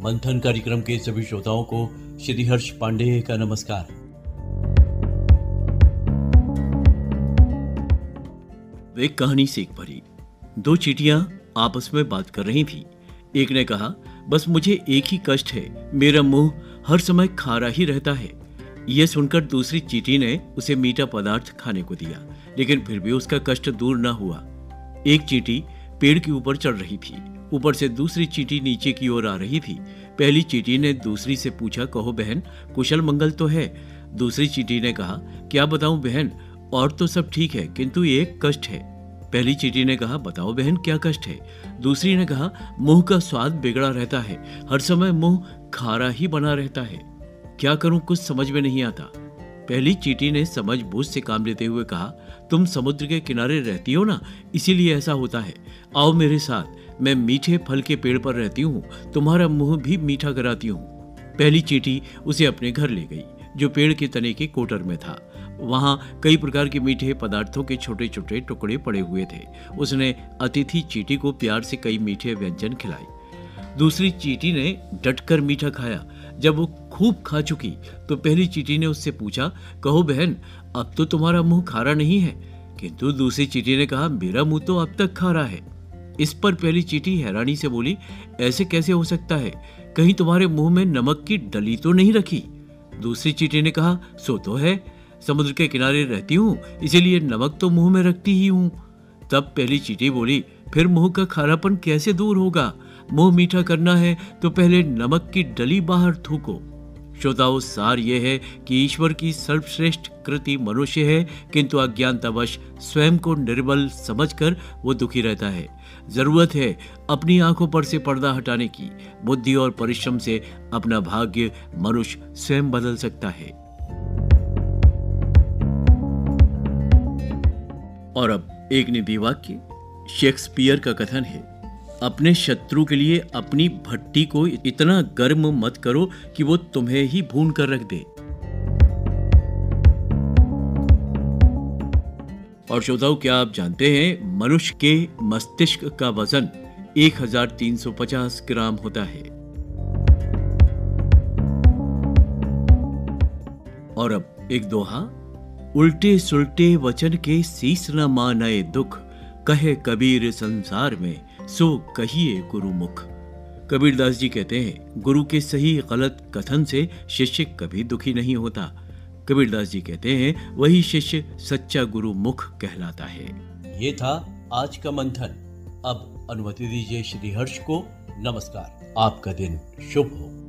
मंथन कार्यक्रम के सभी श्रोताओं को श्री हर्ष पांडे का नमस्कार। वे कहानी सीख भरी दो चीटियाँ आपस में बात कर रही थी। एक ने कहा, बस मुझे एक ही कष्ट है, मेरा मुँह हर समय खारा ही रहता है। यह सुनकर दूसरी चीटी ने उसे मीठा पदार्थ खाने को दिया, लेकिन फिर भी उसका कष्ट दूर न हुआ। एक चीटी पेड़ के ऊपर चढ़ रही थी। ऊपर से दूसरी चीटी नीचे की ओर आ रही थी। पहली चीटी ने दूसरी से पूछा, कहो बहन, कुशल मंगल तो है? दूसरी चीटी ने कहा, क्या बताऊँ बहन, और तो सब ठीक है, किंतु एक कष्ट है। पहली चीटी ने कहा, बताओ बहन, क्या कष्ट है? दूसरी ने कहा, मुँह का स्वाद बिगड़ा रहता है, हर समय मुँह खारा ही बना रहता है। क्या करूँ, कुछ समझ में नहीं आता। पहली चीटी ने समझ बूझ से काम लेते हुए कहा, तुम समुद्र के किनारे रहती हो ना, इसीलिए ऐसा होता है। आओ मेरे साथ मैं मीठे फल के पेड़ पर रहती हूँ, तुम्हारा मुँह भी मीठा कराती हूँ। पहली चीटी उसे अपने घर ले गई, जो पेड़ के तने के कोटर में था। वहाँ कई प्रकार के मीठे पदार्थों के छोटे छोटे टुकड़े पड़े हुए थे। उसने अतिथि चीटी को प्यार से कई मीठे व्यंजन खिलाए। दूसरी चीटी ने डटकर मीठा खाया। जब वो खूब खा चुकी तो पहली चीटी ने उससे पूछा, कहो बहन, अब तो तुम्हारा मुँह खारा नहीं है? किंतु दूसरी चीटी ने कहा, मेरा मुँह तो अब तक खारा है। इस पर पहली चीटी हैरानी से बोली, ऐसे कैसे हो सकता है? कहीं तुम्हारे मुँह में नमक की डली तो नहीं रखी? दूसरी चीटी ने कहा, सो तो है। समुद्र के किनारे रहती हूँ, इसीलिए नमक तो मुँह में रखती ही हूँ। तब पहली चीटी बोली, फिर मुँह का खारापन कैसे दूर होगा? मुँह मीठा करना है तो पहले नमक की डली बाहर थूको। श्रोताओं, सार ये है कि ईश्वर की सर्वश्रेष्ठ कृति मनुष्य है, किंतु अज्ञानतावश स्वयं को निर्बल समझकर वो दुखी रहता है। ज़रूरत है अपनी आँखों पर से पर्दा हटाने की। बुद्धि और परिश्रम से अपना भाग्य मनुष्य स्वयं बदल सकता है। और अब एक निधि वाक्य शेक्सपियर का कथन है। अपने शत्रु के लिए अपनी भट्टी को इतना गर्म मत करो कि वो तुम्हें ही भून कर रख दे। और श्रोताओ, क्या आप जानते हैं, मनुष्य के मस्तिष्क का वज़न 1350 ग्राम होता है। और अब एक दोहा उल्टे सुलटे वचन के शीस न मानए दुख, कहे कबीर संसार में सो कहिए गुरु मुख कबीरदास जी कहते हैं, गुरु के सही गलत कथन से शिष्य कभी दुखी नहीं होता। कबीरदास जी कहते हैं, वही शिष्य सच्चा गुरु मुख कहलाता है। ये था आज का मंथन। अब अनुमति दीजिए श्री हर्ष को। नमस्कार। आपका दिन शुभ हो।